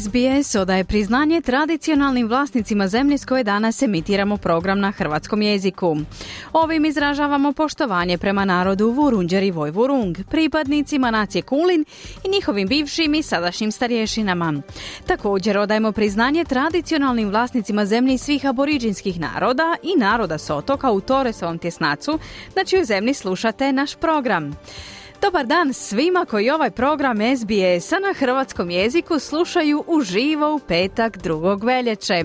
SBS odaje priznanje tradicionalnim vlasnicima zemlje s koje danas emitiramo program na hrvatskom jeziku. Ovim izražavamo poštovanje prema narodu Vurunđer i Vojvurung, pripadnicima nacije Kulin i njihovim bivšim i sadašnjim starješinama. Također odajemo priznanje tradicionalnim vlasnicima zemlje svih aboriđinskih naroda i naroda s otoka u Toresovom tjesnacu, na čijoj zemlji slušate naš program. Dobar dan svima koji ovaj program SBS-a na hrvatskom jeziku slušaju uživo u petak drugog veljače.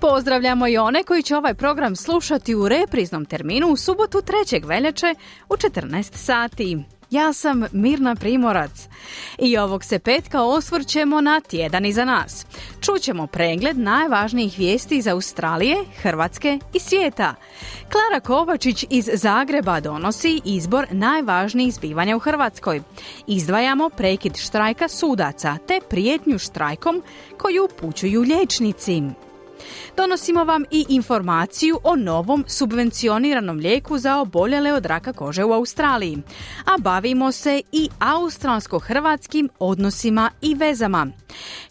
Pozdravljamo i one koji će ovaj program slušati u repriznom terminu u subotu 3. veljače u 14 sati. Ja sam Mirna Primorac i ovog se petka osvrćemo na tjedan iza nas. Čućemo pregled najvažnijih vijesti iz Australije, Hrvatske i svijeta. Klara Kovačić iz Zagreba donosi izbor najvažnijih zbivanja u Hrvatskoj. Izdvajamo prekid štrajka sudaca te prijetnju štrajkom koju upućuju liječnici. Donosimo vam i informaciju o novom subvencioniranom lijeku za oboljele od raka kože u Australiji. A bavimo se i australsko-hrvatskim odnosima i vezama.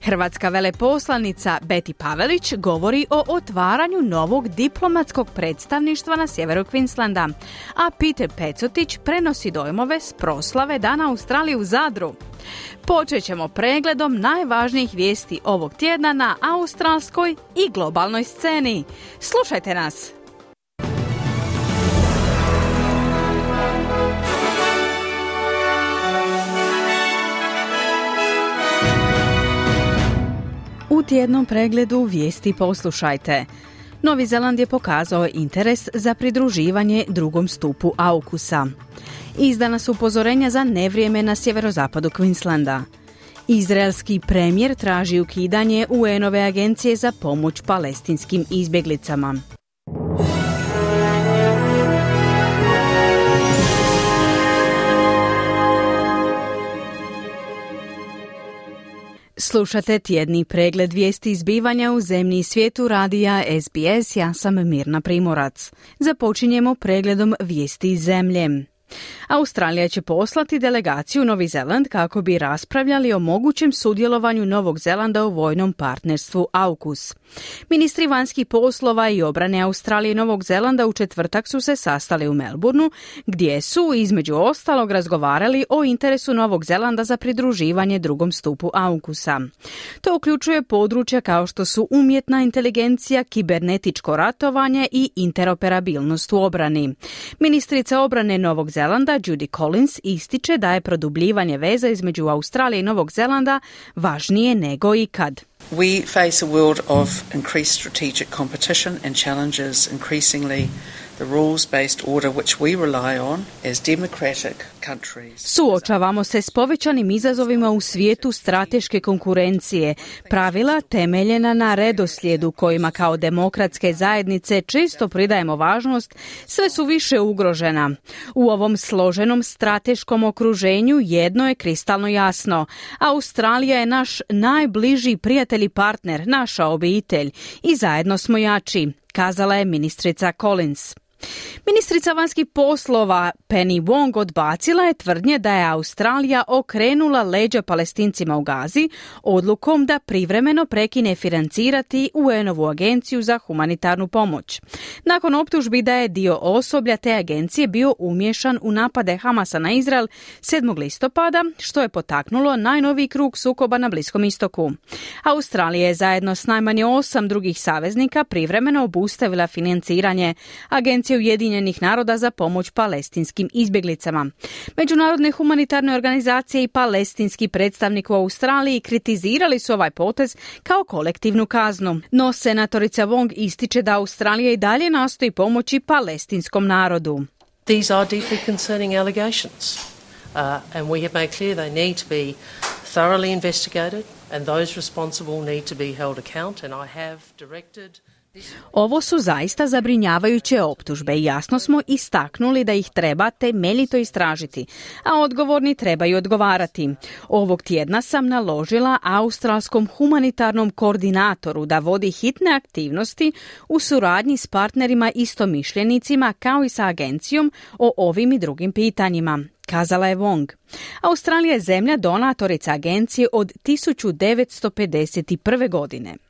Hrvatska veleposlanica Beti Pavelić govori o otvaranju novog diplomatskog predstavništva na sjeveru Queenslanda, a Peter Pecotić prenosi dojmove s proslave Dana Australije u Zadru. Počet ćemo pregledom najvažnijih vijesti ovog tjedna na australskoj i globalnoj sceni. Slušajte nas! U tjednom pregledu vijesti poslušajte. Novi Zeland je pokazao interes za pridruživanje drugom stupu Aukusa. Izdana su upozorenja za nevrijeme na sjeverozapadu Queenslanda. Izraelski premijer traži ukidanje UN-ove agencije za pomoć palestinskim izbjeglicama. Slušate tjedni pregled vijesti izbivanja u zemlji i svijetu radija SBS, ja sam Mirna Primorac. Započinjemo pregledom vijesti iz zemlje. Australija će poslati delegaciju Novi Zeland kako bi raspravljali o mogućem sudjelovanju Novog Zelanda u vojnom partnerstvu AUKUS. Ministri vanjskih poslova i obrane Australije i Novog Zelanda u četvrtak su se sastali u Melbourneu, gdje su između ostalog razgovarali o interesu Novog Zelanda za pridruživanje drugom stupu AUKUSA. To uključuje područja kao što su umjetna inteligencija, kibernetičko ratovanje i interoperabilnost u obrani. Ministrica obrane Novog Zelanda Judy Collins ističe da je produbljivanje veza između Australije i Novog Zelanda važnije nego ikad. We face a world of increased strategic competition and challenges increasingly Suočavamo se s povećanim izazovima u svijetu strateške konkurencije, pravila temeljena na redoslijedu kojima kao demokratske zajednice često pridajemo važnost, sve su više ugrožena. U ovom složenom strateškom okruženju jedno je kristalno jasno. Australija je naš najbliži prijatelj i partner, naša obitelj i zajedno smo jači, kazala je ministrica Collins. Ministrica vanjskih poslova Penny Wong odbacila je tvrdnje da je Australija okrenula leđa palestincima u Gazi odlukom da privremeno prekine financirati UN-ovu agenciju za humanitarnu pomoć. Nakon optužbi da je dio osoblja te agencije bio umješan u napade Hamasa na Izrael 7. listopada, što je potaknulo najnoviji krug sukoba na Bliskom istoku. Australija je zajedno s najmanje osam drugih saveznika privremeno obustavila financiranje agencije Ujedinjenih naroda za pomoć palestinskim izbjeglicama. Međunarodne humanitarne organizacije i palestinski predstavnik u Australiji kritizirali su ovaj potez kao kolektivnu kaznu. No senatorica Wong ističe da Australija i dalje nastoji pomoći palestinskom narodu. These are deeply concerning allegations. Uh, and we have made clear they need to be thoroughly investigated and those responsible need to be held account. And I have directed Ovo su zaista zabrinjavajuće optužbe i jasno smo istaknuli da ih treba temeljito istražiti, a odgovorni trebaju odgovarati. Ovog tjedna sam naložila australskom humanitarnom koordinatoru da vodi hitne aktivnosti u suradnji s partnerima istomišljenicima kao i sa agencijom o ovim i drugim pitanjima. Kazala je Wong. Australija je zemlja donatorica agencije od 1951. godine.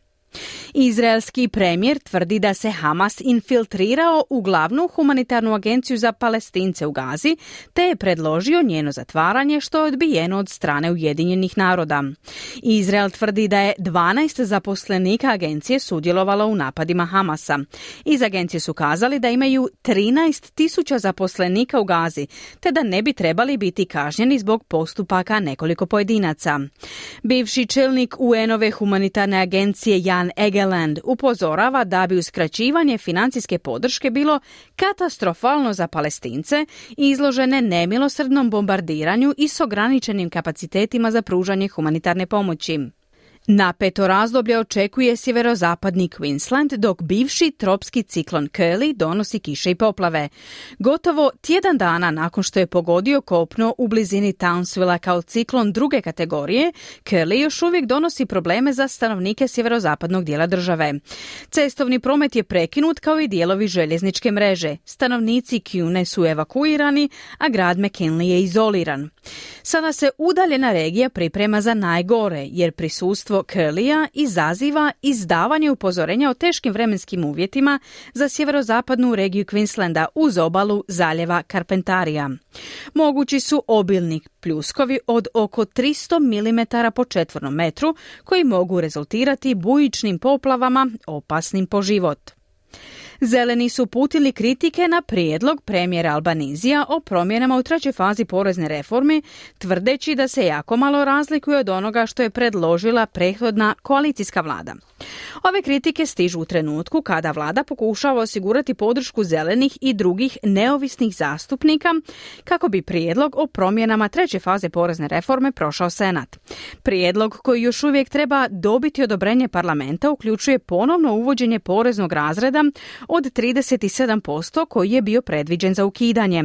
Izraelski premijer tvrdi da se Hamas infiltrirao u glavnu humanitarnu agenciju za palestince u Gazi, te je predložio njeno zatvaranje što je odbijeno od strane Ujedinjenih naroda. Izrael tvrdi da je 12 zaposlenika agencije sudjelovalo u napadima Hamasa. Iz agencije su kazali da imaju 13 tisuća zaposlenika u Gazi, te da ne bi trebali biti kažnjeni zbog postupaka nekoliko pojedinaca. Bivši čelnik UN-ove humanitarne agencije Jan Egeland upozorava da bi uskraćivanje financijske podrške bilo katastrofalno za palestince izložene nemilosrdnom bombardiranju i s ograničenim kapacitetima za pružanje humanitarne pomoći. Na peto razdoblje očekuje sjeverozapadni Queensland, dok bivši tropski ciklon Curly donosi kiše i poplave. Gotovo tjedan dana nakon što je pogodio kopno u blizini Townsvilla kao ciklon druge kategorije, Curly još uvijek donosi probleme za stanovnike sjeverozapadnog dijela države. Cestovni promet je prekinut kao i dijelovi željezničke mreže. Stanovnici Kune su evakuirani, a grad McKinley je izoliran. Sada se udaljena regija priprema za najgore, jer prisustvo Curlija izaziva izdavanje upozorenja o teškim vremenskim uvjetima za sjeverozapadnu regiju Queenslanda uz obalu zaljeva Carpentarija. Mogući su obilni pljuskovi od oko 300 mm po četvornom metru koji mogu rezultirati bujičnim poplavama opasnim po život. Zeleni su putili kritike na prijedlog premijera Albanizija o promjenama u trećoj fazi porezne reforme, tvrdeći da se jako malo razlikuje od onoga što je predložila prethodna koalicijska vlada. Ove kritike stižu u trenutku kada vlada pokušava osigurati podršku zelenih i drugih neovisnih zastupnika kako bi prijedlog o promjenama treće faze porezne reforme prošao Senat. Prijedlog koji još uvijek treba dobiti odobrenje parlamenta uključuje ponovno uvođenje poreznog razreda od 37% koji je bio predviđen za ukidanje.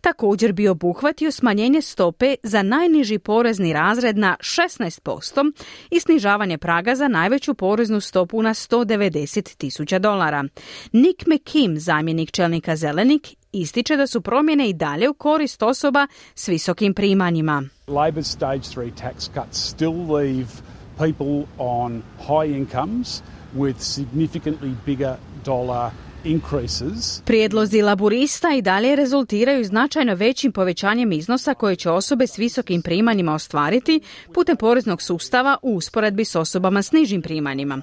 Također bi obuhvatio smanjenje stope za najniži porezni razred na 16% i snižavanje praga za najveću poreznu stopu na 190 tisuća dolara. Nick McKim, zamjenik čelnika Zelenik, ističe da su promjene i dalje u korist osoba s visokim primanjima. Labor's stage 3 tax cuts still leave people on high incomes with significantly bigger dollar Prijedlozi laburista i dalje rezultiraju značajno većim povećanjem iznosa koje će osobe s visokim primanjima ostvariti putem poreznog sustava u usporedbi s osobama s nižim primanjima.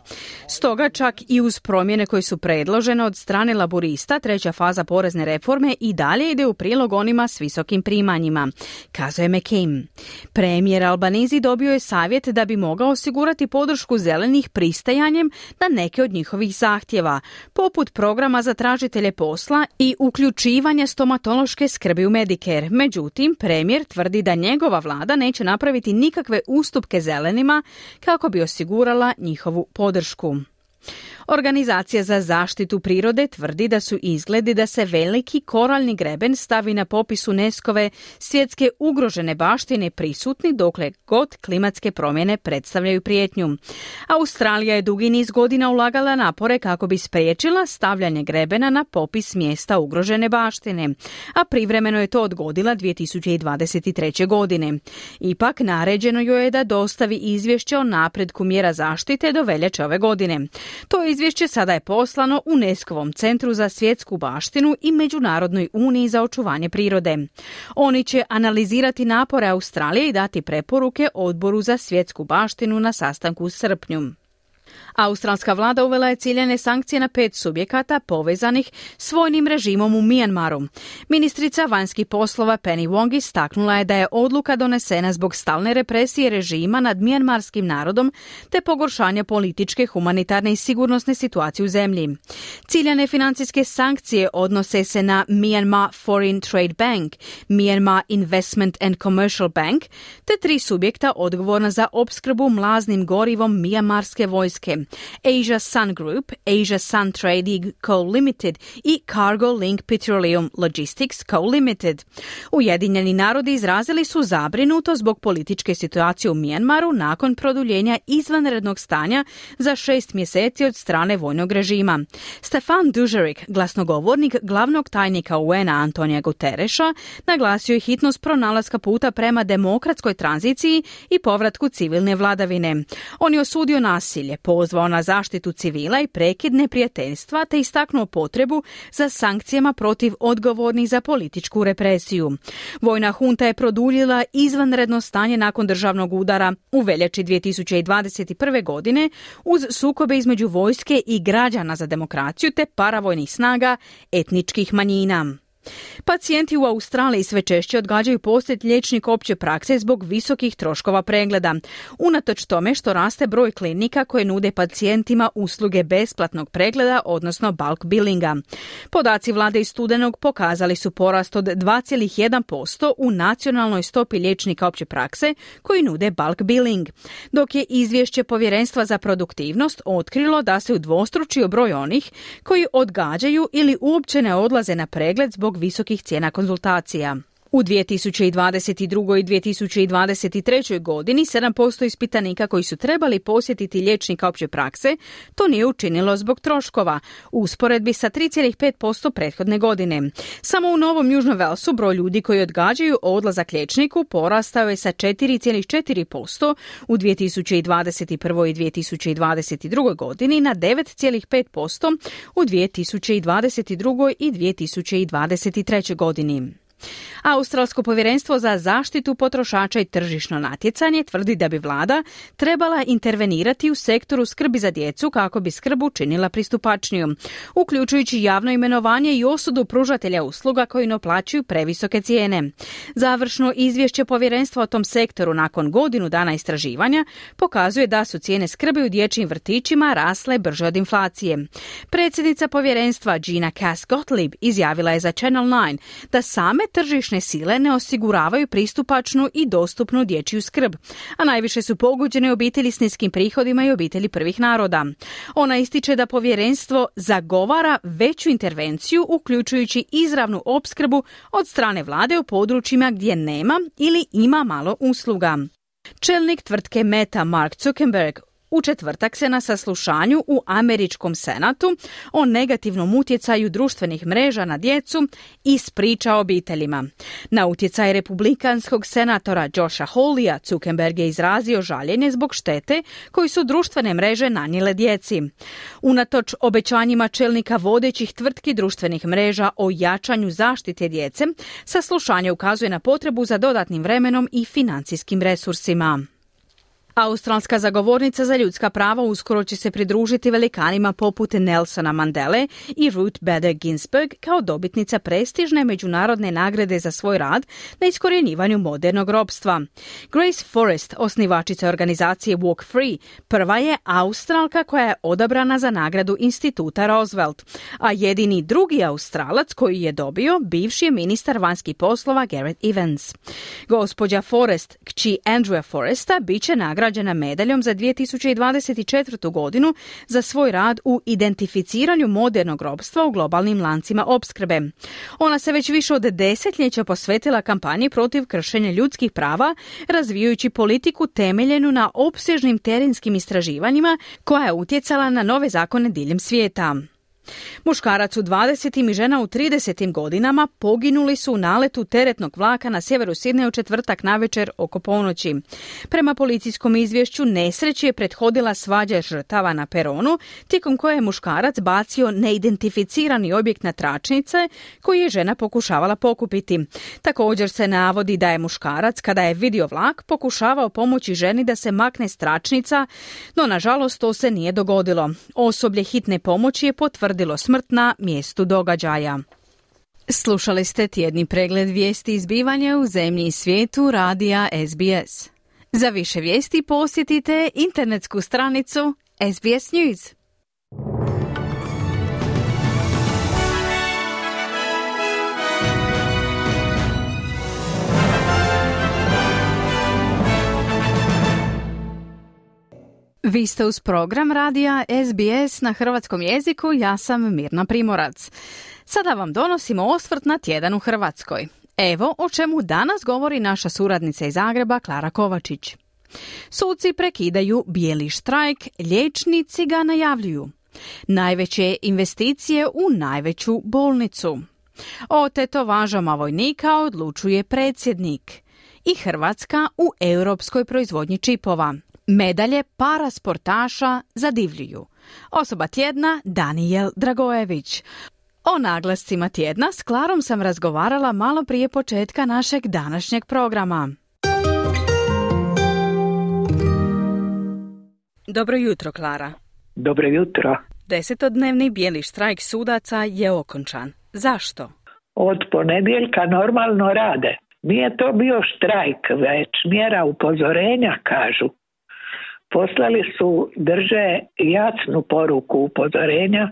Stoga čak i uz promjene koje su predložene od strane laburista, treća faza porezne reforme i dalje ide u prilog onima s visokim primanjima, kazuje McCain. Premijer Albanizi dobio je savjet da bi mogao osigurati podršku zelenih pristajanjem na neke od njihovih zahtjeva, poput programa za tražitelje posla i uključivanje stomatološke skrbi u Medicare. Međutim, premijer tvrdi da njegova vlada neće napraviti nikakve ustupke zelenima kako bi osigurala njihovu podršku. Organizacija za zaštitu prirode tvrdi da su izgledi da se veliki koralni greben stavi na popis UNESCO-ve svjetske ugrožene baštine prisutni dokle god klimatske promjene predstavljaju prijetnju. Australija je dugi niz godina ulagala napore kako bi spriječila stavljanje grebena na popis mjesta ugrožene baštine, a privremeno je to odgodila 2023. godine. Ipak naređeno joj je da dostavi izvješće o napredku mjera zaštite do veljače ove godine. To je izvješće sada je poslano UNESCO-vom centru za svjetsku baštinu i Međunarodnoj uniji za očuvanje prirode. Oni će analizirati napore Australije i dati preporuke odboru za svjetsku baštinu na sastanku u srpnju. Australska vlada uvela je ciljene sankcije na pet subjekata povezanih s vojnim režimom u Mijanmaru. Ministrica vanjskih poslova Penny Wong istaknula je da je odluka donesena zbog stalne represije režima nad mijanmarskim narodom te pogoršanja političke, humanitarne i sigurnosne situacije u zemlji. Ciljane financijske sankcije odnose se na Myanmar Foreign Trade Bank, Myanmar Investment and Commercial Bank te tri subjekta odgovorna za opskrbu mlaznim gorivom mijanmarske vojske. Asia Sun Group, Asia Sun Trading Co. Limited i Cargo Link Petroleum Logistics Co. Limited. Ujedinjeni narodi izrazili su zabrinuto zbog političke situacije u Mijanmaru nakon produljenja izvanrednog stanja za šest mjeseci od strane vojnog režima. Stefan Dužerik, glasnogovornik glavnog tajnika UN-a Antonija Gutereša, naglasio je hitnost pronalaska puta prema demokratskoj tranziciji i povratku civilne vladavine. On je osudio nasilje, pozvao na zaštitu civila i prekid neprijateljstva te istaknuo potrebu za sankcijama protiv odgovornih za političku represiju. Vojna hunta je produljila izvanredno stanje nakon državnog udara u veljači 2021. godine uz sukobe između vojske i građana za demokraciju te paravojnih snaga etničkih manjina. Pacijenti u Australiji sve češće odgađaju posjet liječnik opće prakse zbog visokih troškova pregleda. Unatoč tome što raste broj klinika koje nude pacijentima usluge besplatnog pregleda, odnosno bulk billinga. Podaci vlade iz studenog pokazali su porast od 2,1% u nacionalnoj stopi liječnika opće prakse koji nude bulk billing. Dok je izvješće Povjerenstva za produktivnost otkrilo da se udvostručio broj onih koji odgađaju ili uopće ne odlaze na pregled zbog visokih cijena konzultacija. U 2022. i 2023. godini 7% ispitanika koji su trebali posjetiti liječnika opće prakse to nije učinilo zbog troškova, u usporedbi sa 3,5% prethodne godine. Samo u Novom Južnom Velsu broj ljudi koji odgađaju odlazak liječniku porastao je sa 4,4% u 2021. i 2022. godini na 9,5% u 2022. i 2023. godini. Australsko povjerenstvo za zaštitu potrošača i tržišno natjecanje tvrdi da bi vlada trebala intervenirati u sektoru skrbi za djecu kako bi skrb učinila pristupačnijom, uključujući javno imenovanje i osudu pružatelja usluga koji naplaćuju previsoke cijene. Završno izvješće povjerenstva o tom sektoru nakon godinu dana istraživanja pokazuje da su cijene skrbi u dječjim vrtićima rasle brže od inflacije. Predsjednica povjerenstva Gina Cass Gottlieb izjavila je za Channel 9 da same tržišne sile ne osiguravaju pristupačnu i dostupnu dječju skrb, a najviše su pogođene obitelji s niskim prihodima i obitelji prvih naroda. Ona ističe da povjerenstvo zagovara veću intervenciju uključujući izravnu opskrbu od strane vlade u područjima gdje nema ili ima malo usluga. Čelnik tvrtke Meta Mark Zuckerberg u četvrtak se na saslušanju u Američkom senatu o negativnom utjecaju društvenih mreža na djecu ispriča obiteljima. Na utjecaj republikanskog senatora Josha Hollija Zuckerberg je izrazio žaljenje zbog štete koji su društvene mreže nanijele djeci. Unatoč obećanjima čelnika vodećih tvrtki društvenih mreža o jačanju zaštite djece, saslušanje ukazuje na potrebu za dodatnim vremenom i financijskim resursima. Australska zagovornica za ljudska prava uskoro će se pridružiti velikanima poput Nelsona Mandele i Ruth Bader Ginsburg kao dobitnica prestižne međunarodne nagrade za svoj rad na iskorjenjivanju modernog robstva. Grace Forrest, osnivačica organizacije Walk Free, prva je Australka koja je odabrana za nagradu instituta Roosevelt, a jedini drugi Australac koji je dobio bivši je ministar vanjskih poslova Garrett Evans. Gospođa Forrest, kći Andrewa Forresta, bit će nagrada nagrađena medaljom za 2024. godinu za svoj rad u identificiranju modernog robstva u globalnim lancima opskrbe. Ona se već više od desetljeća posvetila kampanji protiv kršenja ljudskih prava, razvijajući politiku temeljenu na opsežnim terenskim istraživanjima koja je utjecala na nove zakone diljem svijeta. Muškarac u 20. i žena u 30. godinama poginuli su u naletu teretnog vlaka na sjeveru Sidne u četvrtak navečer oko ponoći. Prema policijskom izvješću nesreći je prethodila svađa žrtava na peronu, tijekom koje je muškarac bacio neidentificirani objekt na tračnice koji je žena pokušavala pokupiti. Također se navodi da je muškarac kada je vidio vlak pokušavao pomoći ženi da se makne s tračnica, no nažalost to se nije dogodilo. Osoblje hitne pomoći je potvrdilo smrt na mjestu događaja. Slušali ste tjedni pregled vijesti izbivanja u zemlji i svijetu radija SBS. Za više vijesti posjetite internetsku stranicu SBS News. Vi ste uz program radija SBS na hrvatskom jeziku, ja sam Mirna Primorac. Sada vam donosimo osvrt na tjedan u Hrvatskoj. Evo o čemu danas govori naša suradnica iz Zagreba Klara Kovačić. Suci prekidaju bijeli štrajk, liječnici ga najavljuju. Najveće investicije u najveću bolnicu. O tetovažama vojnika odlučuje predsjednik. I Hrvatska u europskoj proizvodnji čipova. Medalje para sportaša zadivljuju. Osoba tjedna Danijel Dragojević. O naglascima tjedna s Klarom sam razgovarala malo prije početka našeg današnjeg programa. Dobro jutro, Klara. Dobro jutro. Desetodnevni bijeli štrajk sudaca je okončan. Zašto? Od ponedjeljka normalno rade. Nije to bio štrajk, već mjera upozorenja, kažu poslali su drže jasnu poruku upozorenja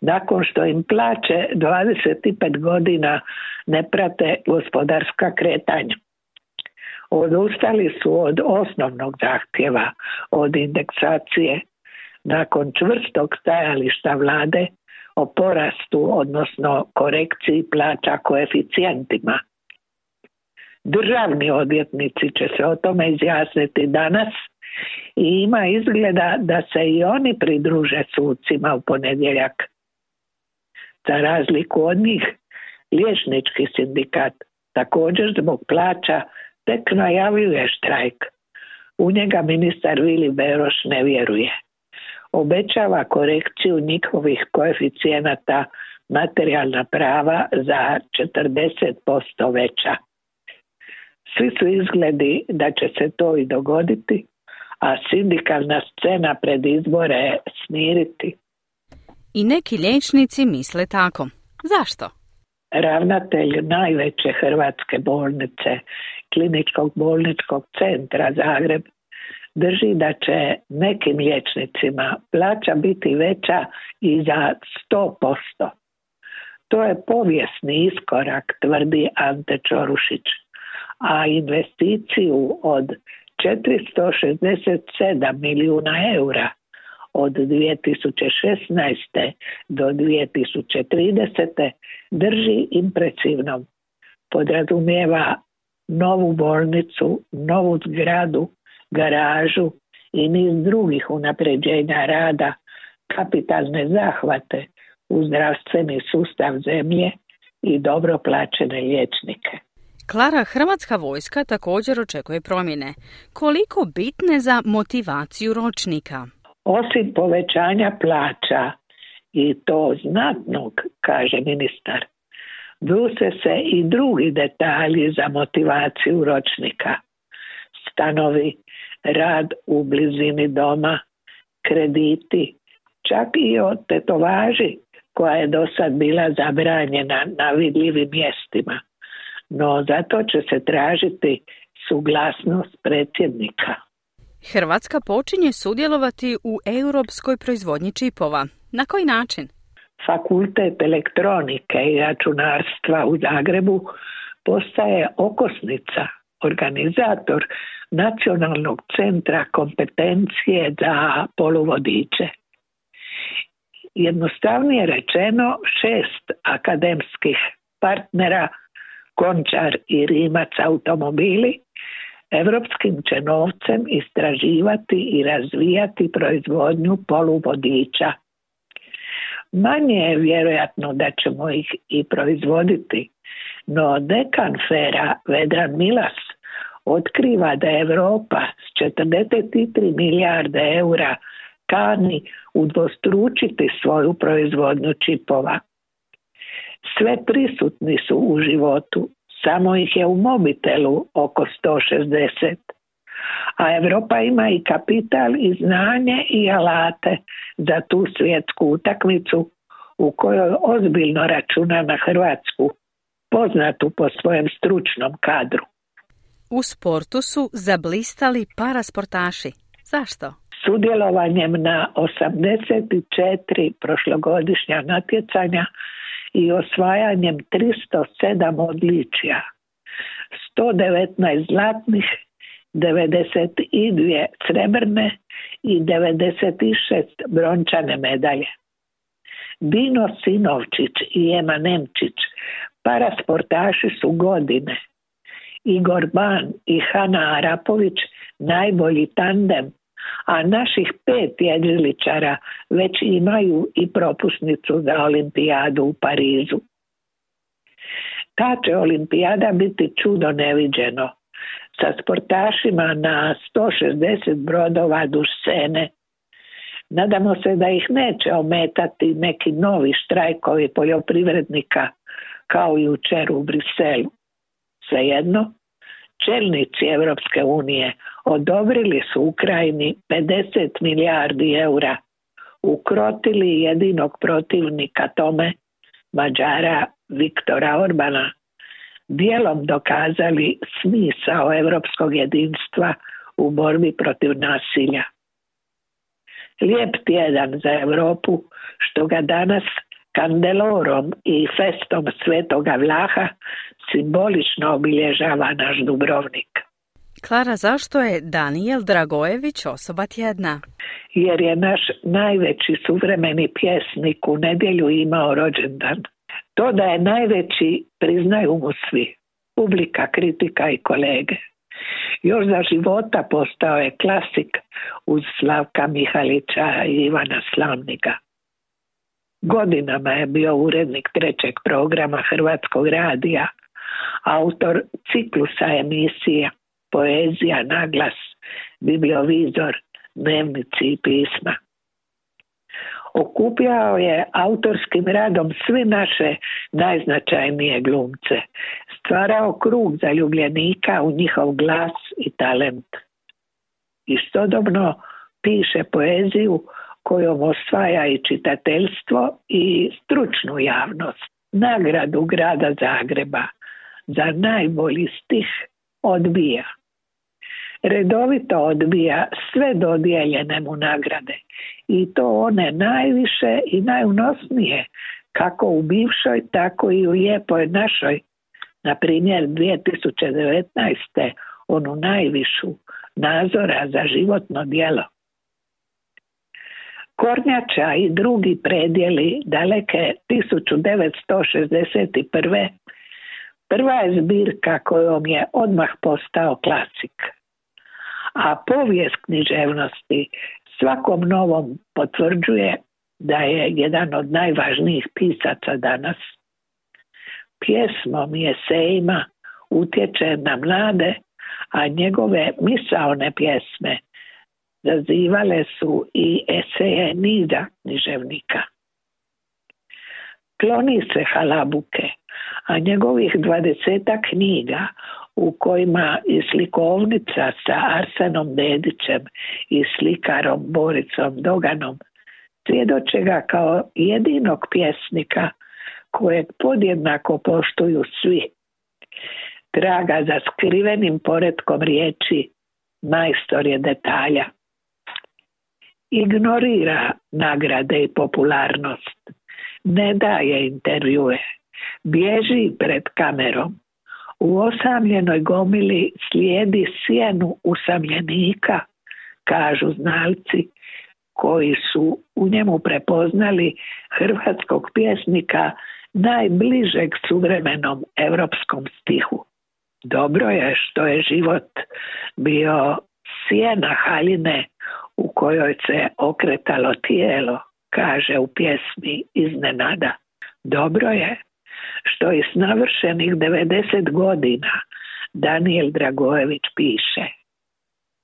nakon što im plaće 25 godina ne prate gospodarska kretanja. Odustali su od osnovnog zahtjeva, od indeksacije, nakon čvrstog stajališta vlade o porastu, odnosno korekciji plaća koeficijentima. Državni odvjetnici će se o tome izjasniti danas – i ima izgleda da se i oni pridruže sucima u ponedjeljak. Za razliku od njih, liječnički sindikat također zbog plaća tek najavljuje štrajk. U njega ministar Vili Beroš ne vjeruje. Obećava korekciju njihovih koeficijenata materijalna prava za 40% veća. Svi su izgledi da će se to i dogoditi, a sindikalna scena pred izbore smiriti. I neki liječnici misle tako. Zašto? Ravnatelj najveće hrvatske bolnice, kliničkog bolničkog centra Zagreb, drži da će nekim liječnicima plaća biti veća i za 100%. To je povijesni iskorak, tvrdi Ante Čorušić, a investiciju od 467 milijuna eura od 2016. do 2030. drži impresivnom. Podrazumijeva novu bolnicu, novu zgradu, garažu i niz drugih unapređenja rada, kapitalne zahvate u zdravstveni sustav zemlje i dobro plaćene liječnike. Klara, Hrvatska vojska također očekuje promjene. Koliko bitne za motivaciju ročnika? Osim povećanja plaća i to znatnog, kaže ministar, bruse se i drugi detalji za motivaciju ročnika. Stanovi, rad u blizini doma, krediti, čak i o tetovaži koja je do sad bila zabranjena na vidljivim mjestima no zato će se tražiti suglasnost predsjednika. Hrvatska počinje sudjelovati u europskoj proizvodnji čipova. Na koji način? Fakultet elektronike i računarstva u Zagrebu postaje okosnica, organizator Nacionalnog centra kompetencije za poluvodiče. Jednostavnije rečeno šest akademskih partnera Končar i Rimac automobili, evropskim će novcem istraživati i razvijati proizvodnju poluvodiča. Manje je vjerojatno da ćemo ih i proizvoditi, no dekan fera Vedran Milas otkriva da Europa s 43 milijarde eura kani udvostručiti svoju proizvodnju čipova. Sve prisutni su u životu, samo ih je u mobitelu oko 160. A Europa ima i kapital i znanje i alate za tu svjetsku utakmicu u kojoj ozbiljno računa na Hrvatsku, poznatu po svojem stručnom kadru. U sportu su zablistali parasportaši. Zašto? Sudjelovanjem na 84 prošlogodišnja natjecanja i osvajanjem 307 odličja, 119 zlatnih, 92 srebrne i 96 brončane medalje. Dino Sinovčić i Ema Nemčić, parasportaši su godine. Igor Ban i Hana Arapović najbolji tandem, a naših pet jedriličara već imaju i propusnicu za olimpijadu u Parizu. Ta će olimpijada biti čudo neviđeno sa sportašima na 160 brodova duž scene. Nadamo se da ih neće ometati neki novi štrajkovi poljoprivrednika kao jučer u Briselu. Svejedno, čelnici Europske unije odobrili su Ukrajini 50 milijardi eura, ukrotili jedinog protivnika tome, Mađara Viktora Orbana, dijelom dokazali smisao europskog jedinstva u borbi protiv nasilja. Lijep tjedan za Europu što ga danas kandelorom i festom svetoga Vlaha simbolično obilježava naš Dubrovnik. Klara, zašto je Daniel Dragojević osoba tjedna? Jer je naš najveći suvremeni pjesnik u nedjelju imao rođendan. To da je najveći priznaju mu svi, publika, kritika i kolege. Još za života postao je klasik uz Slavka Mihalića i Ivana Slavnika. Godinama je bio urednik trećeg programa Hrvatskog radija, autor ciklusa emisija Poezija, Naglas, Bibliovizor, Dnevnici i pisma. Okupljao je autorskim radom sve naše najznačajnije glumce, stvarao krug zaljubljenika u njihov glas i talent. Istodobno piše poeziju kojom osvaja i čitateljstvo i stručnu javnost. Nagradu grada Zagreba za najbolji stih odbija redovito odbija sve dodijeljene mu nagrade i to one najviše i najunosnije kako u bivšoj tako i u lijepoj našoj na primjer 2019. onu najvišu nazora za životno djelo. Kornjača i drugi predjeli daleke 1961. Prva je zbirka kojom je odmah postao klasik a povijest književnosti svakom novom potvrđuje da je jedan od najvažnijih pisaca danas. Pjesmom i esejima utječe na mlade, a njegove misaone pjesme zazivale su i eseje niza književnika. Kloni se halabuke, a njegovih dvadeseta knjiga u kojima i slikovnica sa Arsenom Dedićem i slikarom Boricom Doganom svjedoče ga kao jedinog pjesnika kojeg podjednako poštuju svi. Traga za skrivenim poredkom riječi, majstor je detalja. Ignorira nagrade i popularnost, ne daje intervjue, bježi pred kamerom, u osamljenoj gomili slijedi sjenu usamljenika, kažu znalci, koji su u njemu prepoznali hrvatskog pjesnika najbližeg suvremenom europskom stihu. Dobro je što je život bio sjena haljine u kojoj se okretalo tijelo kaže u pjesmi iznenada. Dobro je što iz navršenih 90 godina Daniel Dragojević piše.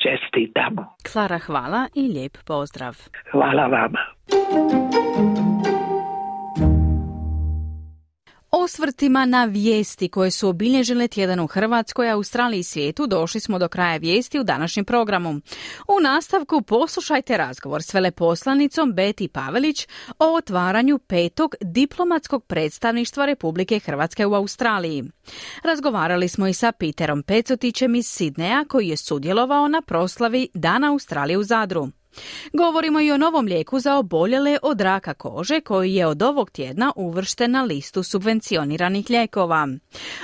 Čestitamo. Klara, hvala i lijep pozdrav. Hvala vama. Osvrtima na vijesti koje su obilježile tjedan u Hrvatskoj, Australiji i svijetu došli smo do kraja vijesti u današnjem programu. U nastavku poslušajte razgovor s veleposlanicom Beti Pavelić o otvaranju petog diplomatskog predstavništva Republike Hrvatske u Australiji. Razgovarali smo i sa Peterom Pecotićem iz Sidneja koji je sudjelovao na proslavi Dana Australije u Zadru. Govorimo i o novom lijeku za oboljele od raka kože koji je od ovog tjedna uvršten na listu subvencioniranih lijekova.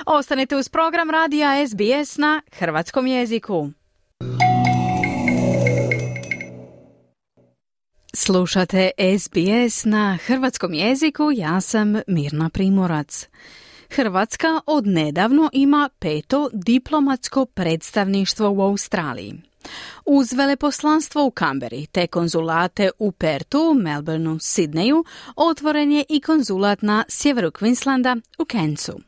Ostanite uz program radija SBS na hrvatskom jeziku. Slušate SBS na hrvatskom jeziku, ja sam Mirna Primorac. Hrvatska od nedavno ima peto diplomatsko predstavništvo u Australiji. Uz veleposlanstvo u Kamberi te konzulate u Pertu, Melbourneu, Sidneju, otvoren je i konzulat na sjeveru Queenslanda u Kencu.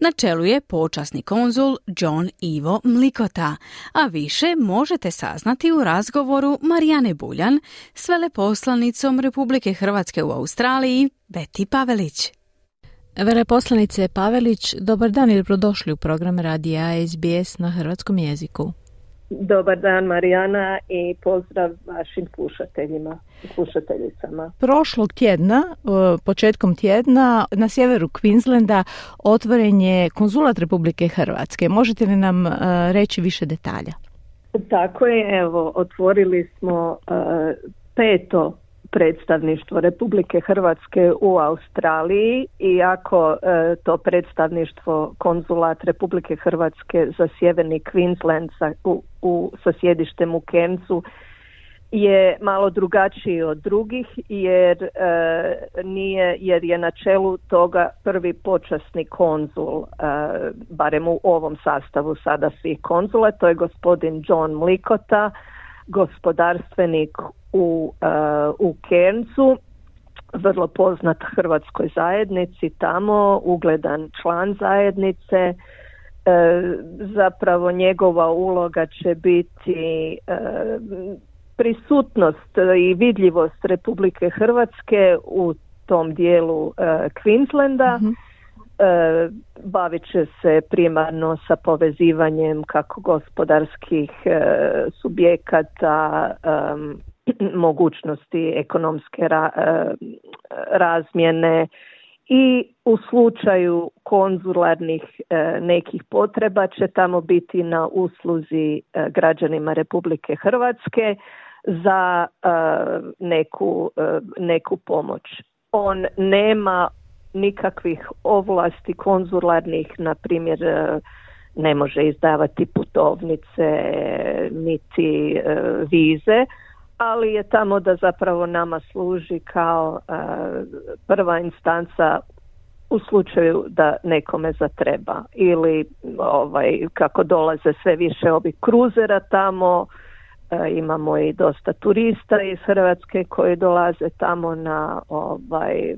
Na čelu je počasni konzul John Ivo Mlikota, a više možete saznati u razgovoru Marijane Buljan s veleposlanicom Republike Hrvatske u Australiji, Beti Pavelić. Veleposlanice Pavelić, dobar dan i dobrodošli u program radija SBS na hrvatskom jeziku. Dobar dan Marijana i pozdrav vašim slušateljima i slušateljicama. Prošlog tjedna, početkom tjedna, na sjeveru Queenslanda otvoren je konzulat Republike Hrvatske. Možete li nam e, reći više detalja? Tako je, evo, otvorili smo e, peto predstavništvo Republike Hrvatske u Australiji iako e, to predstavništvo konzulat Republike Hrvatske za sjeverni Queensland sa, u, u, sa sjedištem u Kencu je malo drugačiji od drugih jer e, nije jer je na čelu toga prvi počasni konzul e, barem u ovom sastavu sada svih konzula to je gospodin John Mlikota gospodarstvenik u, uh, u Kerncu, vrlo poznat hrvatskoj zajednici tamo, ugledan član zajednice. E, zapravo njegova uloga će biti e, prisutnost i vidljivost Republike Hrvatske u tom dijelu e, Queenslanda. mm bavit će se primarno sa povezivanjem kako gospodarskih subjekata mogućnosti ekonomske e, razmjene i u slučaju konzularnih e, nekih potreba će tamo biti na usluzi e, građanima Republike Hrvatske za neku, neku pomoć. On nema nikakvih ovlasti konzularnih, na primjer ne može izdavati putovnice niti vize, ali je tamo da zapravo nama služi kao e, prva instanca u slučaju da nekome zatreba. Ili ovaj kako dolaze sve više ovih kruzera tamo e, imamo i dosta turista iz Hrvatske koji dolaze tamo na ovaj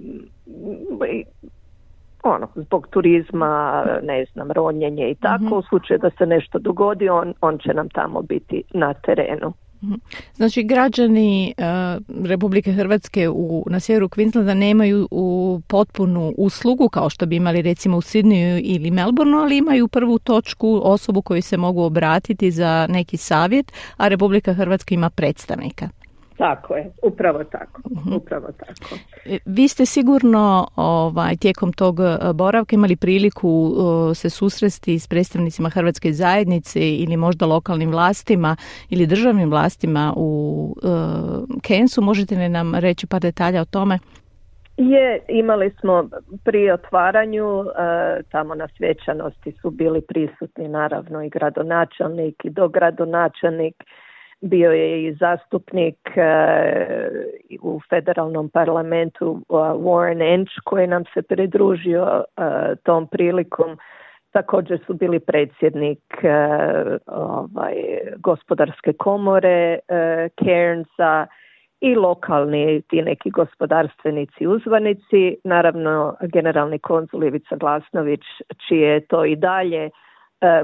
ono, zbog turizma, ne znam, ronjenje i tako, mhm. u slučaju da se nešto dogodi, on, on će nam tamo biti na terenu. Mhm. Znači građani uh, Republike Hrvatske u, na sjeveru Queenslanda nemaju u potpunu uslugu kao što bi imali recimo u Sydneyu ili Melbourneu, ali imaju prvu točku osobu koju se mogu obratiti za neki savjet, a Republika Hrvatska ima predstavnika. Tako je, upravo tako, mhm. upravo tako. E, vi ste sigurno ovaj, tijekom tog e, boravka imali priliku se susresti s predstavnicima Hrvatske zajednice ili možda lokalnim vlastima ili državnim vlastima u uh, Kensu. Možete li nam reći par detalja o tome? Je, imali smo pri otvaranju, tamo na svečanosti su bili prisutni naravno i gradonačelnik i dogradonačelnik bio je i zastupnik uh, u federalnom parlamentu uh, Warren Ench koji nam se pridružio uh, tom prilikom. Također su bili predsjednik ovaj, gospodarske komore Cairnsa i lokalni ti neki gospodarstvenici uzvanici, naravno generalni konzul Ivica Glasnović čije je to i dalje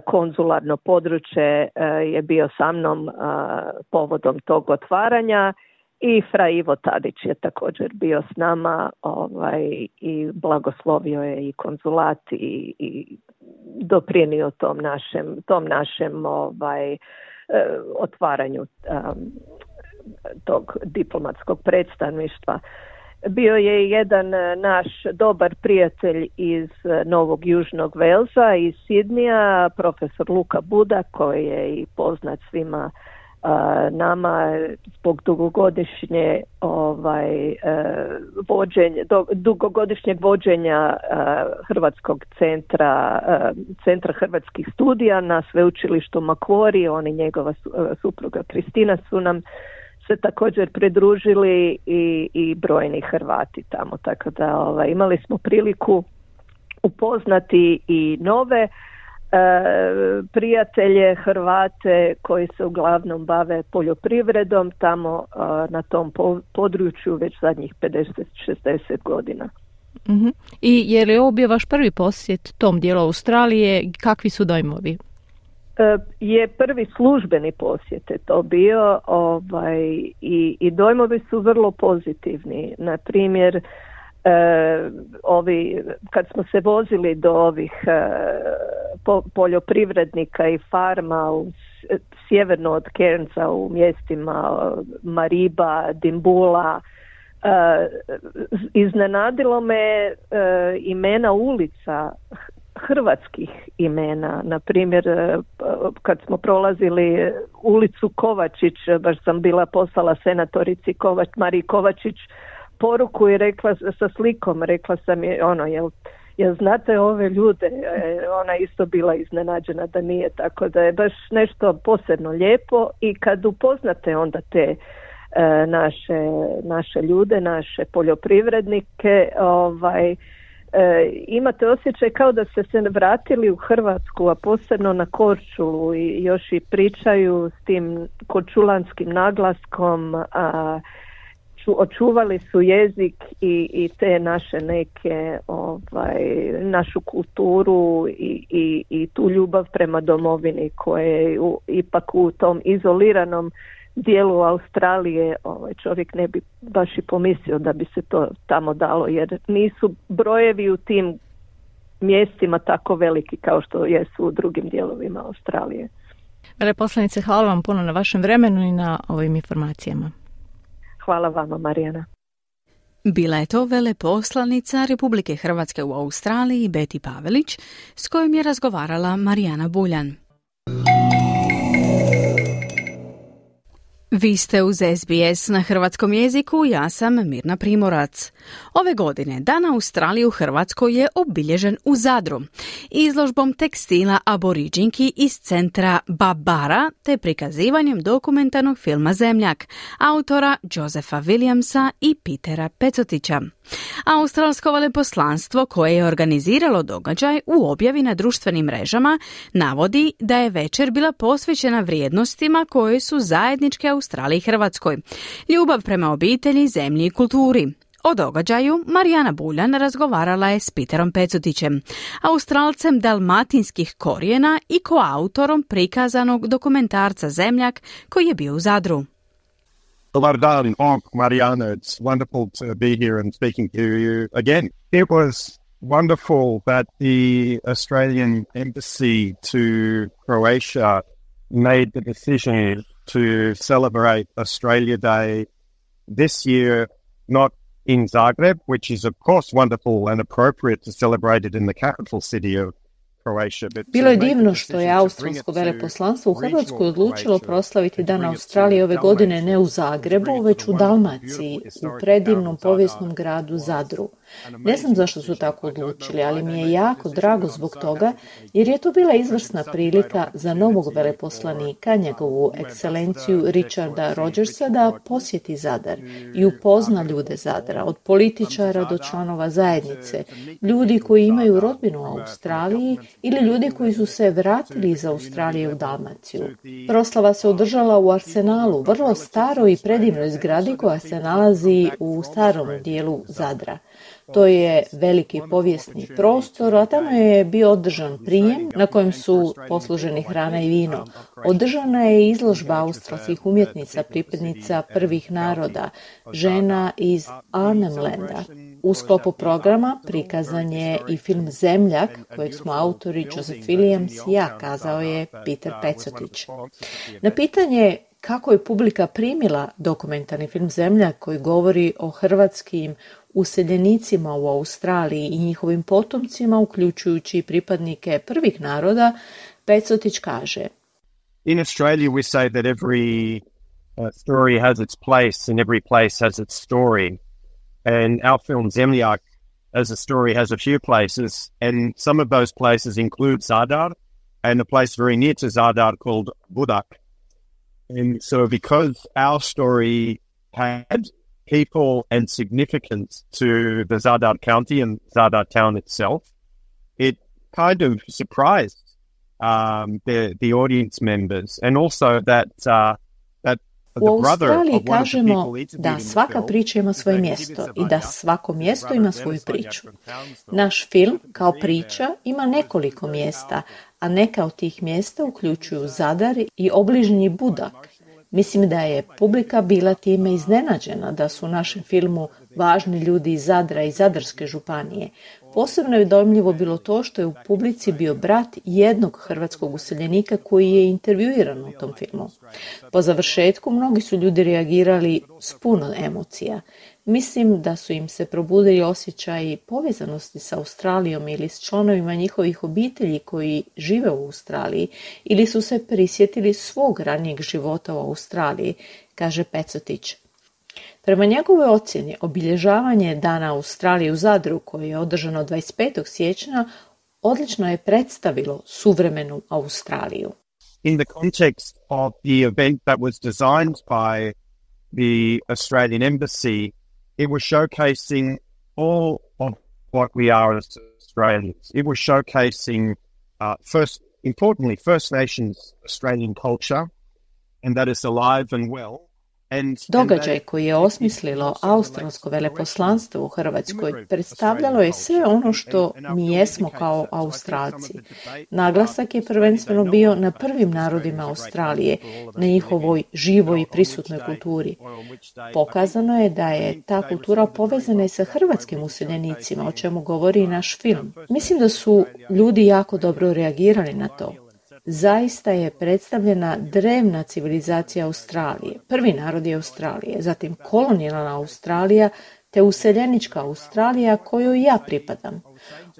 konzularno područje e, je bio sa mnom e, povodom tog otvaranja i Fra Ivo Tadić je također bio s nama ovaj, i blagoslovio je i konzulat i, i doprinio tom našem, tom našem ovaj, otvaranju tog diplomatskog predstavništva. Bio je jedan e, naš dobar prijatelj iz e, Novog Južnog Velza, iz Sidnija, profesor Luka Buda, koji je i poznat svima e, nama zbog dugogodišnje ovaj vođenje, dugogodišnjeg vođenja Hrvatskog centra centra hrvatskih studija na sveučilištu Makvori on i njegova supruga Kristina su nam se također pridružili i, i brojni Hrvati tamo, tako da ovaj, imali smo priliku upoznati i nove e, prijatelje Hrvate koji se uglavnom bave poljoprivredom tamo e, na tom području već zadnjih 50-60 godina. uh I je li ovo bio vaš prvi posjet tom dijelu Australije? Kakvi su dojmovi? E, je prvi službeni posjete to bio ovaj, i, i dojmovi su vrlo pozitivni. Na primjer, e, ovi, kad smo se vozili do ovih e, poljoprivrednika i farma u, sjeverno od Kernca u mjestima Mariba, Dimbula, iznenadilo me imena ulica hrvatskih imena. Na primjer, e, kad smo prolazili ulicu Kovačić, baš sam bila poslala senatorici Kovač, Mariji Kovačić poruku i rekla sa slikom, rekla sam je ono, jel, jel znate ove ljude? E, ona isto bila iznenađena da nije, tako da je baš nešto posebno lijepo i kad upoznate onda te e, naše, naše ljude, naše poljoprivrednike, ovaj, e, imate osjećaj kao da ste se vratili u Hrvatsku, a posebno na Korčulu i još i pričaju s tim korčulanskim naglaskom, a očuvali su jezik i, i te naše neke ovaj, našu kulturu i, i, i tu ljubav prema domovini koje je ipak u tom izoliranom dijelu Australije ovaj čovjek ne bi baš i pomislio da bi se to tamo dalo jer nisu brojevi u tim mjestima tako veliki kao što jesu u drugim dijelovima Australije. Veleposlanice, hvala vam puno na vašem vremenu i na ovim informacijama. Hvala vama, Marijana. Bila je to veleposlanica Republike Hrvatske u Australiji Beti Pavelić s kojom je razgovarala Marijana Buljan. Vi ste uz SBS na hrvatskom jeziku, ja sam Mirna Primorac. Ove godine Dan Australije u Hrvatskoj je obilježen u Zadru, izložbom tekstila aboriđinki iz centra Babara te prikazivanjem dokumentarnog filma Zemljak, autora Josefa Williamsa i Petera Pecotića. Australsko veleposlanstvo koje je organiziralo događaj u objavi na društvenim mrežama navodi da je večer bila posvećena vrijednostima koje su zajedničke Australiji i Hrvatskoj. Ljubav prema obitelji, zemlji i kulturi. O događaju Marijana Buljan razgovarala je s Peterom Pecutićem, australcem dalmatinskih korijena i koautorom prikazanog dokumentarca Zemljak koji je bio u Zadru. Dobar dan, Mariana. It's wonderful to be here and speaking to you again. It was wonderful that the Australian embassy to Croatia made the decision to celebrate Australia Day this year, not in Zagreb, which is, of course, wonderful and appropriate to celebrate it in the capital city of Bilo je divno što je australsko veleposlanstvo u Hrvatskoj odlučilo proslaviti Dan Australije ove godine ne u Zagrebu, već u Dalmaciji, u predivnom povijesnom gradu Zadru. Ne znam zašto su tako odlučili, ali mi je jako drago zbog toga, jer je to bila izvrsna prilika za novog veleposlanika, njegovu ekscelenciju Richarda Rogersa, da posjeti Zadar i upozna ljude Zadra, od političara do članova zajednice, ljudi koji imaju rodbinu u Australiji ili ljudi koji su se vratili iz Australije u Dalmaciju. Proslava se održala u Arsenalu, vrlo staroj i predivnoj zgradi koja se nalazi u starom dijelu Zadra. To je veliki povijesni prostor, a tamo je bio održan prijem na kojem su posluženi hrana i vino. Održana je izložba australskih umjetnica, pripadnica prvih naroda, žena iz Arnhemlanda. U sklopu programa prikazan je i film Zemljak, kojeg smo autori Joseph Williams i ja, kazao je Peter Pecotić. Na pitanje kako je publika primila dokumentarni film Zemlja koji govori o hrvatskim useljenicima u Australiji i njihovim potomcima, uključujući i pripadnike prvih naroda, Pecotić kaže In Australia we say that every uh, story has its place and every place has its story. And our film Zemljak as a story has a few places and some of those places include Zadar and a place very near to Zadar called Budak. And so because our story had people and significance to the Zadar County and Zadar town itself, it kind of surprised um, the the audience members, and also that uh, that U Australiji kažemo da svaka priča ima svoje mjesto i da svako mjesto ima svoju priču. Naš film kao priča ima nekoliko mjesta, a neka od tih mjesta uključuju Zadar i obližnji Budak Mislim da je publika bila time iznenađena da su u našem filmu važni ljudi iz Zadra i Zadarske županije. Posebno je dojmljivo bilo to što je u publici bio brat jednog hrvatskog useljenika koji je intervjuiran u tom filmu. Po završetku mnogi su ljudi reagirali s puno emocija. Mislim da su im se probudili osjećaji povezanosti sa Australijom ili s članovima njihovih obitelji koji žive u Australiji ili su se prisjetili svog ranijeg života u Australiji, kaže Pecotić. Prema njegovoj ocjeni, obilježavanje Dana Australije u Zadru, koje je održano 25. siječnja, odlično je predstavilo suvremenu Australiju. In the context of the event that was designed by the Australian Embassy It was showcasing all of what we are as Australians. It was showcasing, uh, first, importantly, First Nations Australian culture, and that is alive and well. Događaj koji je osmislilo australsko veleposlanstvo u Hrvatskoj predstavljalo je sve ono što mi jesmo kao Australci. Naglasak je prvenstveno bio na prvim narodima Australije, na njihovoj živoj i prisutnoj kulturi. Pokazano je da je ta kultura povezana i sa hrvatskim useljenicima, o čemu govori i naš film. Mislim da su ljudi jako dobro reagirali na to zaista je predstavljena drevna civilizacija Australije, prvi narodi Australije, zatim kolonijalna Australija te useljenička Australija kojoj ja pripadam.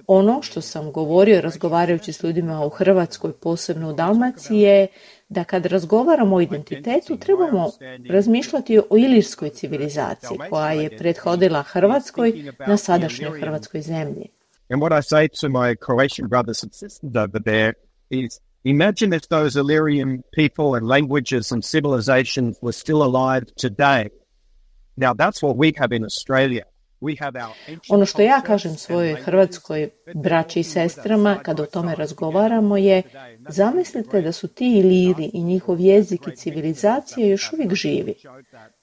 Ono što sam govorio razgovarajući s ljudima u Hrvatskoj, posebno u Dalmaciji, je da kad razgovaramo o identitetu trebamo razmišljati o ilirskoj civilizaciji koja je prethodila Hrvatskoj na sadašnjoj Hrvatskoj zemlji. And what I say to my Croatian brothers and sisters over there is Imagine if those Illyrian people and languages and civilizations were still alive today. Now that's what we have in Australia. Ono što ja kažem svojoj hrvatskoj braći i sestrama kad o tome razgovaramo je zamislite da su ti iliri i njihov jezik i civilizacija još uvijek živi.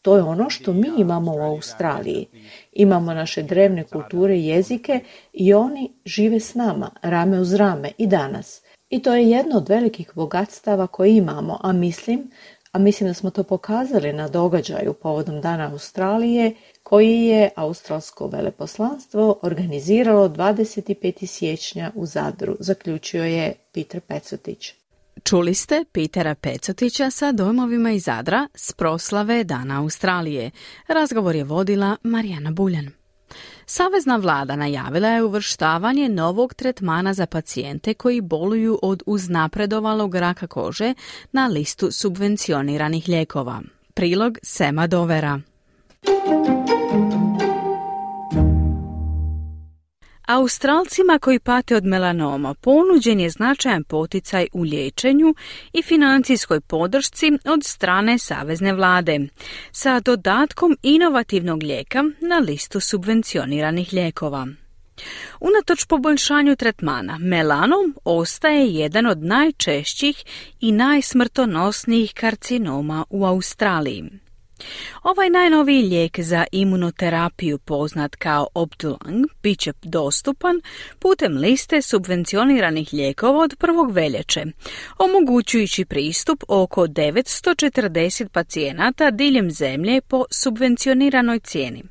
To je ono što mi imamo u Australiji. Imamo naše drevne kulture i jezike i oni žive s nama, rame uz rame i danas. I to je jedno od velikih bogatstava koje imamo, a mislim, a mislim da smo to pokazali na događaju povodom Dana Australije, koji je Australsko veleposlanstvo organiziralo 25. siječnja u Zadru, zaključio je Peter Pecotić. Čuli ste Pitera Pecotića sa dojmovima iz Zadra s proslave Dana Australije. Razgovor je vodila Marijana Buljan. Savezna vlada najavila je uvrštavanje novog tretmana za pacijente koji boluju od uznapredovalog raka kože na listu subvencioniranih lijekova. Prilog Sema Dovera. Australcima koji pate od melanoma ponuđen je značajan poticaj u liječenju i financijskoj podršci od strane savezne vlade, sa dodatkom inovativnog lijeka na listu subvencioniranih lijekova. Unatoč poboljšanju tretmana, melanom ostaje jedan od najčešćih i najsmrtonosnijih karcinoma u Australiji. Ovaj najnoviji lijek za imunoterapiju poznat kao Optulang bit će dostupan putem liste subvencioniranih lijekova od prvog veljače, omogućujući pristup oko 940 pacijenata diljem zemlje po subvencioniranoj cijeni.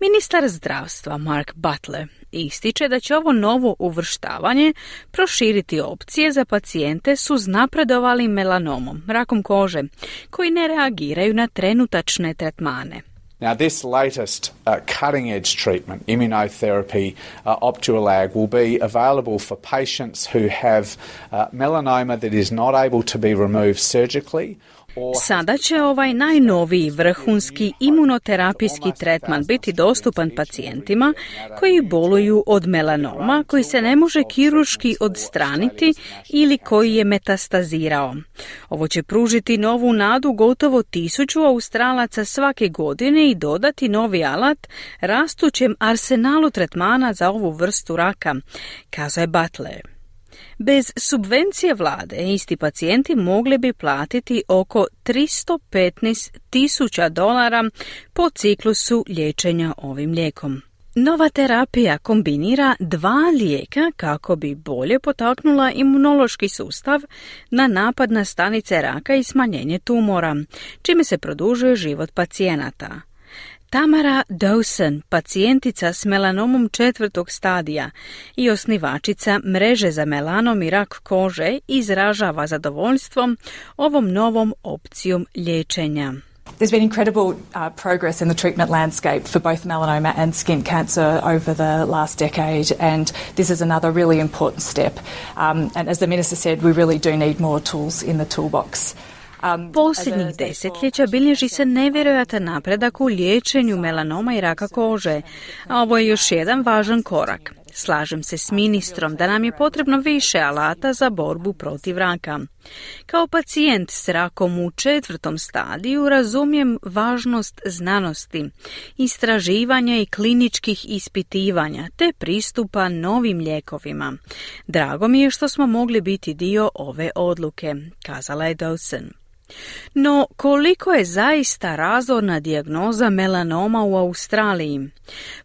Ministar zdravstva Mark Butler ističe da će ovo novo uvrštavanje proširiti opcije za pacijente s uznapredovalim melanomom, rakom kože, koji ne reagiraju na trenutačne tretmane. Now, this latest uh, cutting edge treatment, immunotherapy, uh, Optualag, will be available for patients who have uh, melanoma that is not able to be removed surgically Sada će ovaj najnoviji vrhunski imunoterapijski tretman biti dostupan pacijentima koji boluju od melanoma koji se ne može kirurški odstraniti ili koji je metastazirao. Ovo će pružiti novu nadu gotovo tisuću australaca svake godine i dodati novi alat rastućem arsenalu tretmana za ovu vrstu raka, kazao je Butler. Bez subvencije vlade isti pacijenti mogli bi platiti oko 315 tisuća dolara po ciklusu liječenja ovim lijekom. Nova terapija kombinira dva lijeka kako bi bolje potaknula imunološki sustav na napad na stanice raka i smanjenje tumora, čime se produžuje život pacijenata. Tamara Dawson, pacijentica s melanomom četvrtog stadija i osnivačica mreže za melanom i rak kože, izražava zadovoljstvom ovom novom opcijom liječenja. There's been incredible uh, progress in the treatment landscape for both melanoma and skin cancer over the last decade, and this is another really important step. Um, and as the Minister said, we really do need more tools in the toolbox. Um, Posljednjih desetljeća bilježi se nevjerojatan napredak u liječenju melanoma i raka kože, a ovo je još jedan važan korak. Slažem se s ministrom da nam je potrebno više alata za borbu protiv raka. Kao pacijent s rakom u četvrtom stadiju razumijem važnost znanosti, istraživanja i kliničkih ispitivanja te pristupa novim lijekovima. Drago mi je što smo mogli biti dio ove odluke, kazala je Dawson. No, koliko je zaista razorna dijagnoza melanoma u Australiji?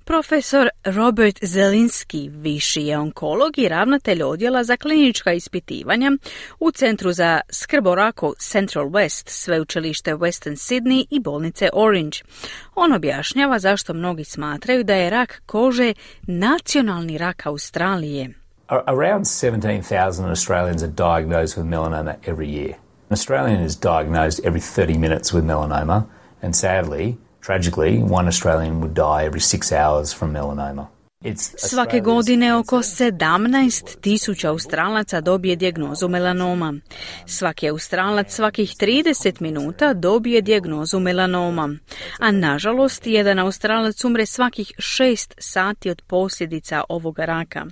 Profesor Robert Zelinski, viši je onkolog i ravnatelj odjela za klinička ispitivanja u Centru za skrb Central West, sveučilište Western Sydney i bolnice Orange. On objašnjava zašto mnogi smatraju da je rak kože nacionalni rak Australije. Around 17,000 Australians are diagnosed with melanoma every year. An Australian is diagnosed every 30 minutes with melanoma, and sadly, tragically, one Australian would die every six hours from melanoma. Svake godine oko 17 tisuća Australaca dobije dijagnozu melanoma. Svaki Australac svakih 30 minuta dobije dijagnozu melanoma. A nažalost, jedan Australac umre svakih 6 sati od posljedica ovoga raka.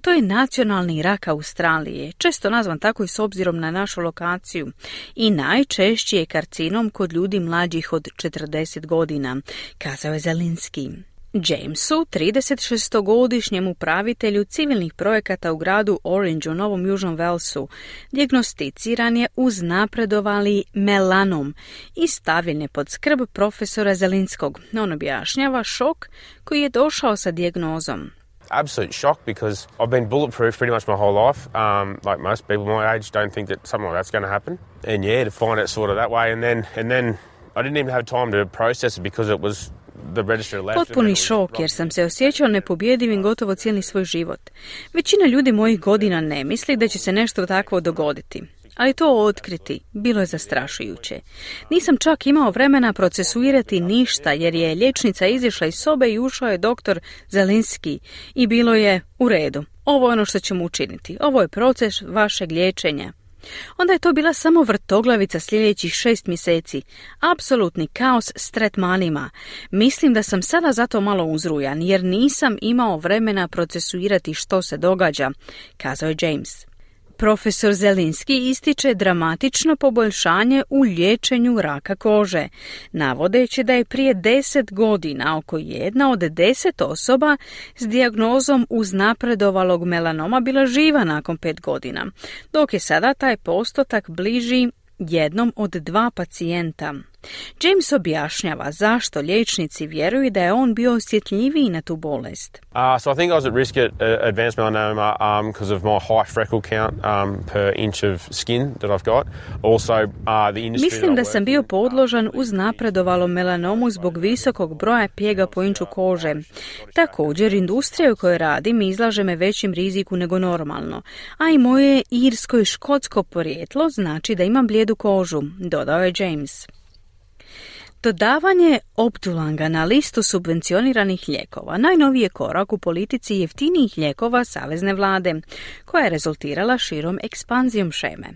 To je nacionalni rak Australije, često nazvan tako i s obzirom na našu lokaciju i najčešći je karcinom kod ljudi mlađih od 40 godina, kazao je Zelinski. Jamesu, 36-godišnjem upravitelju civilnih projekata u gradu Orange u Novom Južnom Velsu, dijagnosticiran je uz napredovali melanom i stavljen je pod skrb profesora Zelinskog. On objašnjava šok koji je došao sa dijagnozom. Absolute shock because I've been bulletproof pretty much my whole life. Um, like most people my age, don't think that something like that's going to happen. And yeah, to find it sort of that way, and then and then I didn't even have time to process it because it was Potpuni šok jer sam se osjećao nepobjedivim gotovo cijeli svoj život. Većina ljudi mojih godina ne misli da će se nešto takvo dogoditi ali to otkriti bilo je zastrašujuće. Nisam čak imao vremena procesuirati ništa jer je liječnica izišla iz sobe i ušao je doktor Zelinski i bilo je u redu. Ovo je ono što ćemo učiniti. Ovo je proces vašeg liječenja. Onda je to bila samo vrtoglavica sljedećih šest mjeseci. Apsolutni kaos s tretmanima. Mislim da sam sada zato malo uzrujan jer nisam imao vremena procesuirati što se događa, kazao je James. Profesor Zelinski ističe dramatično poboljšanje u liječenju raka kože, navodeći da je prije deset godina oko jedna od deset osoba s dijagnozom uznapredovalog melanoma bila živa nakon pet godina, dok je sada taj postotak bliži jednom od dva pacijenta. James objašnjava zašto liječnici vjeruju da je on bio osjetljiviji na tu bolest. Uh, so I think I was at risk at uh, advanced melanoma because um, of my high freckle count um, per inch of skin that I've got. Also, uh, the industry Mislim da sam bio podložan uz napredovalom melanomu zbog visokog broja pjega po inču kože. Također, industrija u kojoj radim izlaže me većim riziku nego normalno, a i moje irsko i škotsko porijetlo znači da imam blijedu kožu, dodao je James. Dodavanje Optulanga na listu subvencioniranih lijekova najnoviji je korak u politici jeftinijih lijekova Savezne vlade, koja je rezultirala širom ekspanzijom šeme.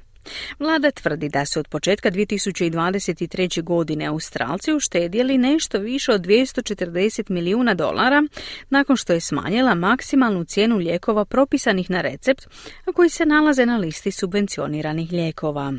Vlada tvrdi da su od početka 2023. godine Australci uštedjeli nešto više od 240 milijuna dolara nakon što je smanjila maksimalnu cijenu lijekova propisanih na recept, a koji se nalaze na listi subvencioniranih lijekova.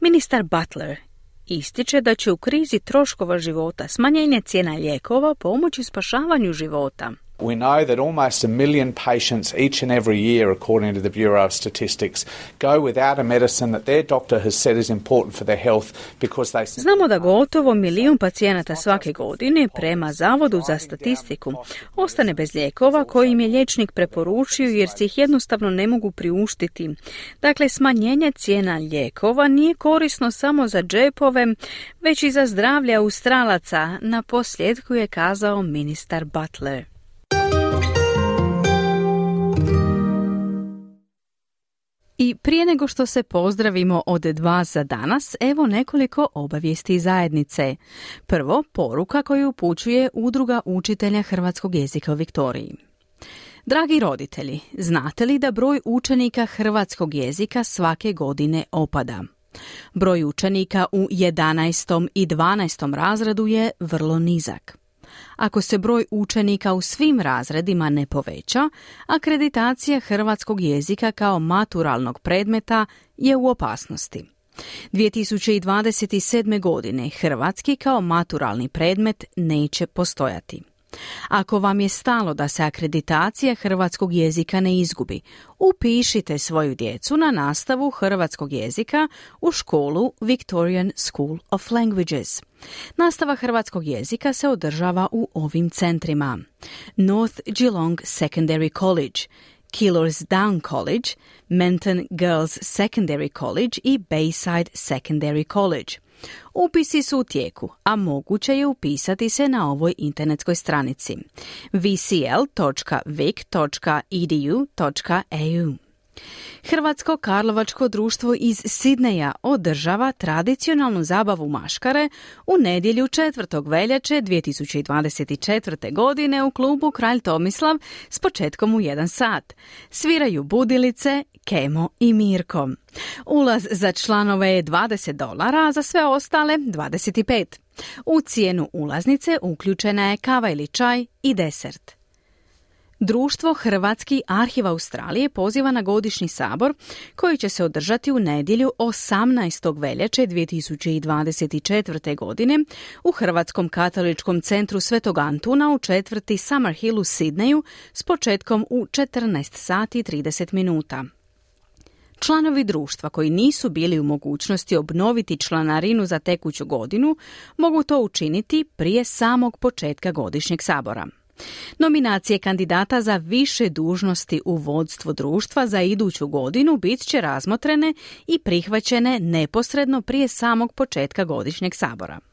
Ministar Butler ističe da će u krizi troškova života smanjenje cijena lijekova pomoći spašavanju života. We know that almost a million patients each and every year, according to the Bureau of Statistics, go without a medicine that their doctor has said is important for their health because they... Znamo da gotovo milijun pacijenata svake godine prema Zavodu za statistiku ostane bez lijekova koji im je liječnik preporučio jer se ih jednostavno ne mogu priuštiti. Dakle, smanjenje cijena lijekova nije korisno samo za džepove, već i za zdravlje Australaca, na posljedku je kazao ministar Butler. I prije nego što se pozdravimo od dva za danas, evo nekoliko obavijesti zajednice. Prvo, poruka koju upućuje Udruga učitelja hrvatskog jezika u Viktoriji. Dragi roditelji, znate li da broj učenika hrvatskog jezika svake godine opada? Broj učenika u 11. i 12. razredu je vrlo nizak. Ako se broj učenika u svim razredima ne poveća, akreditacija hrvatskog jezika kao maturalnog predmeta je u opasnosti. 2027. godine hrvatski kao maturalni predmet neće postojati. Ako vam je stalo da se akreditacija hrvatskog jezika ne izgubi, upišite svoju djecu na nastavu hrvatskog jezika u školu Victorian School of Languages. Nastava hrvatskog jezika se održava u ovim centrima. North Geelong Secondary College, Killers Down College, Menton Girls Secondary College i Bayside Secondary College – Upisi su u tijeku, a moguće je upisati se na ovoj internetskoj stranici vcl.vic.edu.au. Hrvatsko Karlovačko društvo iz Sidneja održava tradicionalnu zabavu maškare u nedjelju 4. veljače 2024. godine u klubu Kralj Tomislav s početkom u 1 sat. Sviraju budilice, Kemo i Mirko. Ulaz za članove je 20 dolara, a za sve ostale 25. U cijenu ulaznice uključena je kava ili čaj i desert. Društvo Hrvatski arhiv Australije poziva na godišnji sabor koji će se održati u nedjelju 18. veljače 2024. godine u Hrvatskom katoličkom centru Svetog Antuna u četvrti Summerhill u Sidneju s početkom u 14 sati 30 minuta. Članovi društva koji nisu bili u mogućnosti obnoviti članarinu za tekuću godinu mogu to učiniti prije samog početka godišnjeg sabora. Nominacije kandidata za više dužnosti u vodstvu društva za iduću godinu bit će razmotrene i prihvaćene neposredno prije samog početka godišnjeg sabora.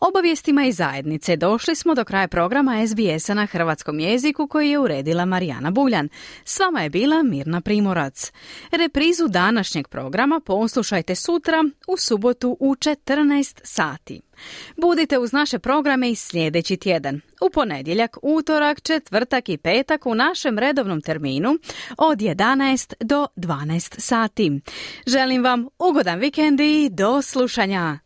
Obavijestima i zajednice došli smo do kraja programa SBS-a na hrvatskom jeziku koji je uredila Marijana Buljan. S vama je bila Mirna Primorac. Reprizu današnjeg programa poslušajte sutra u subotu u 14 sati. Budite uz naše programe i sljedeći tjedan. U ponedjeljak, utorak, četvrtak i petak u našem redovnom terminu od 11 do 12 sati. Želim vam ugodan vikend i do slušanja.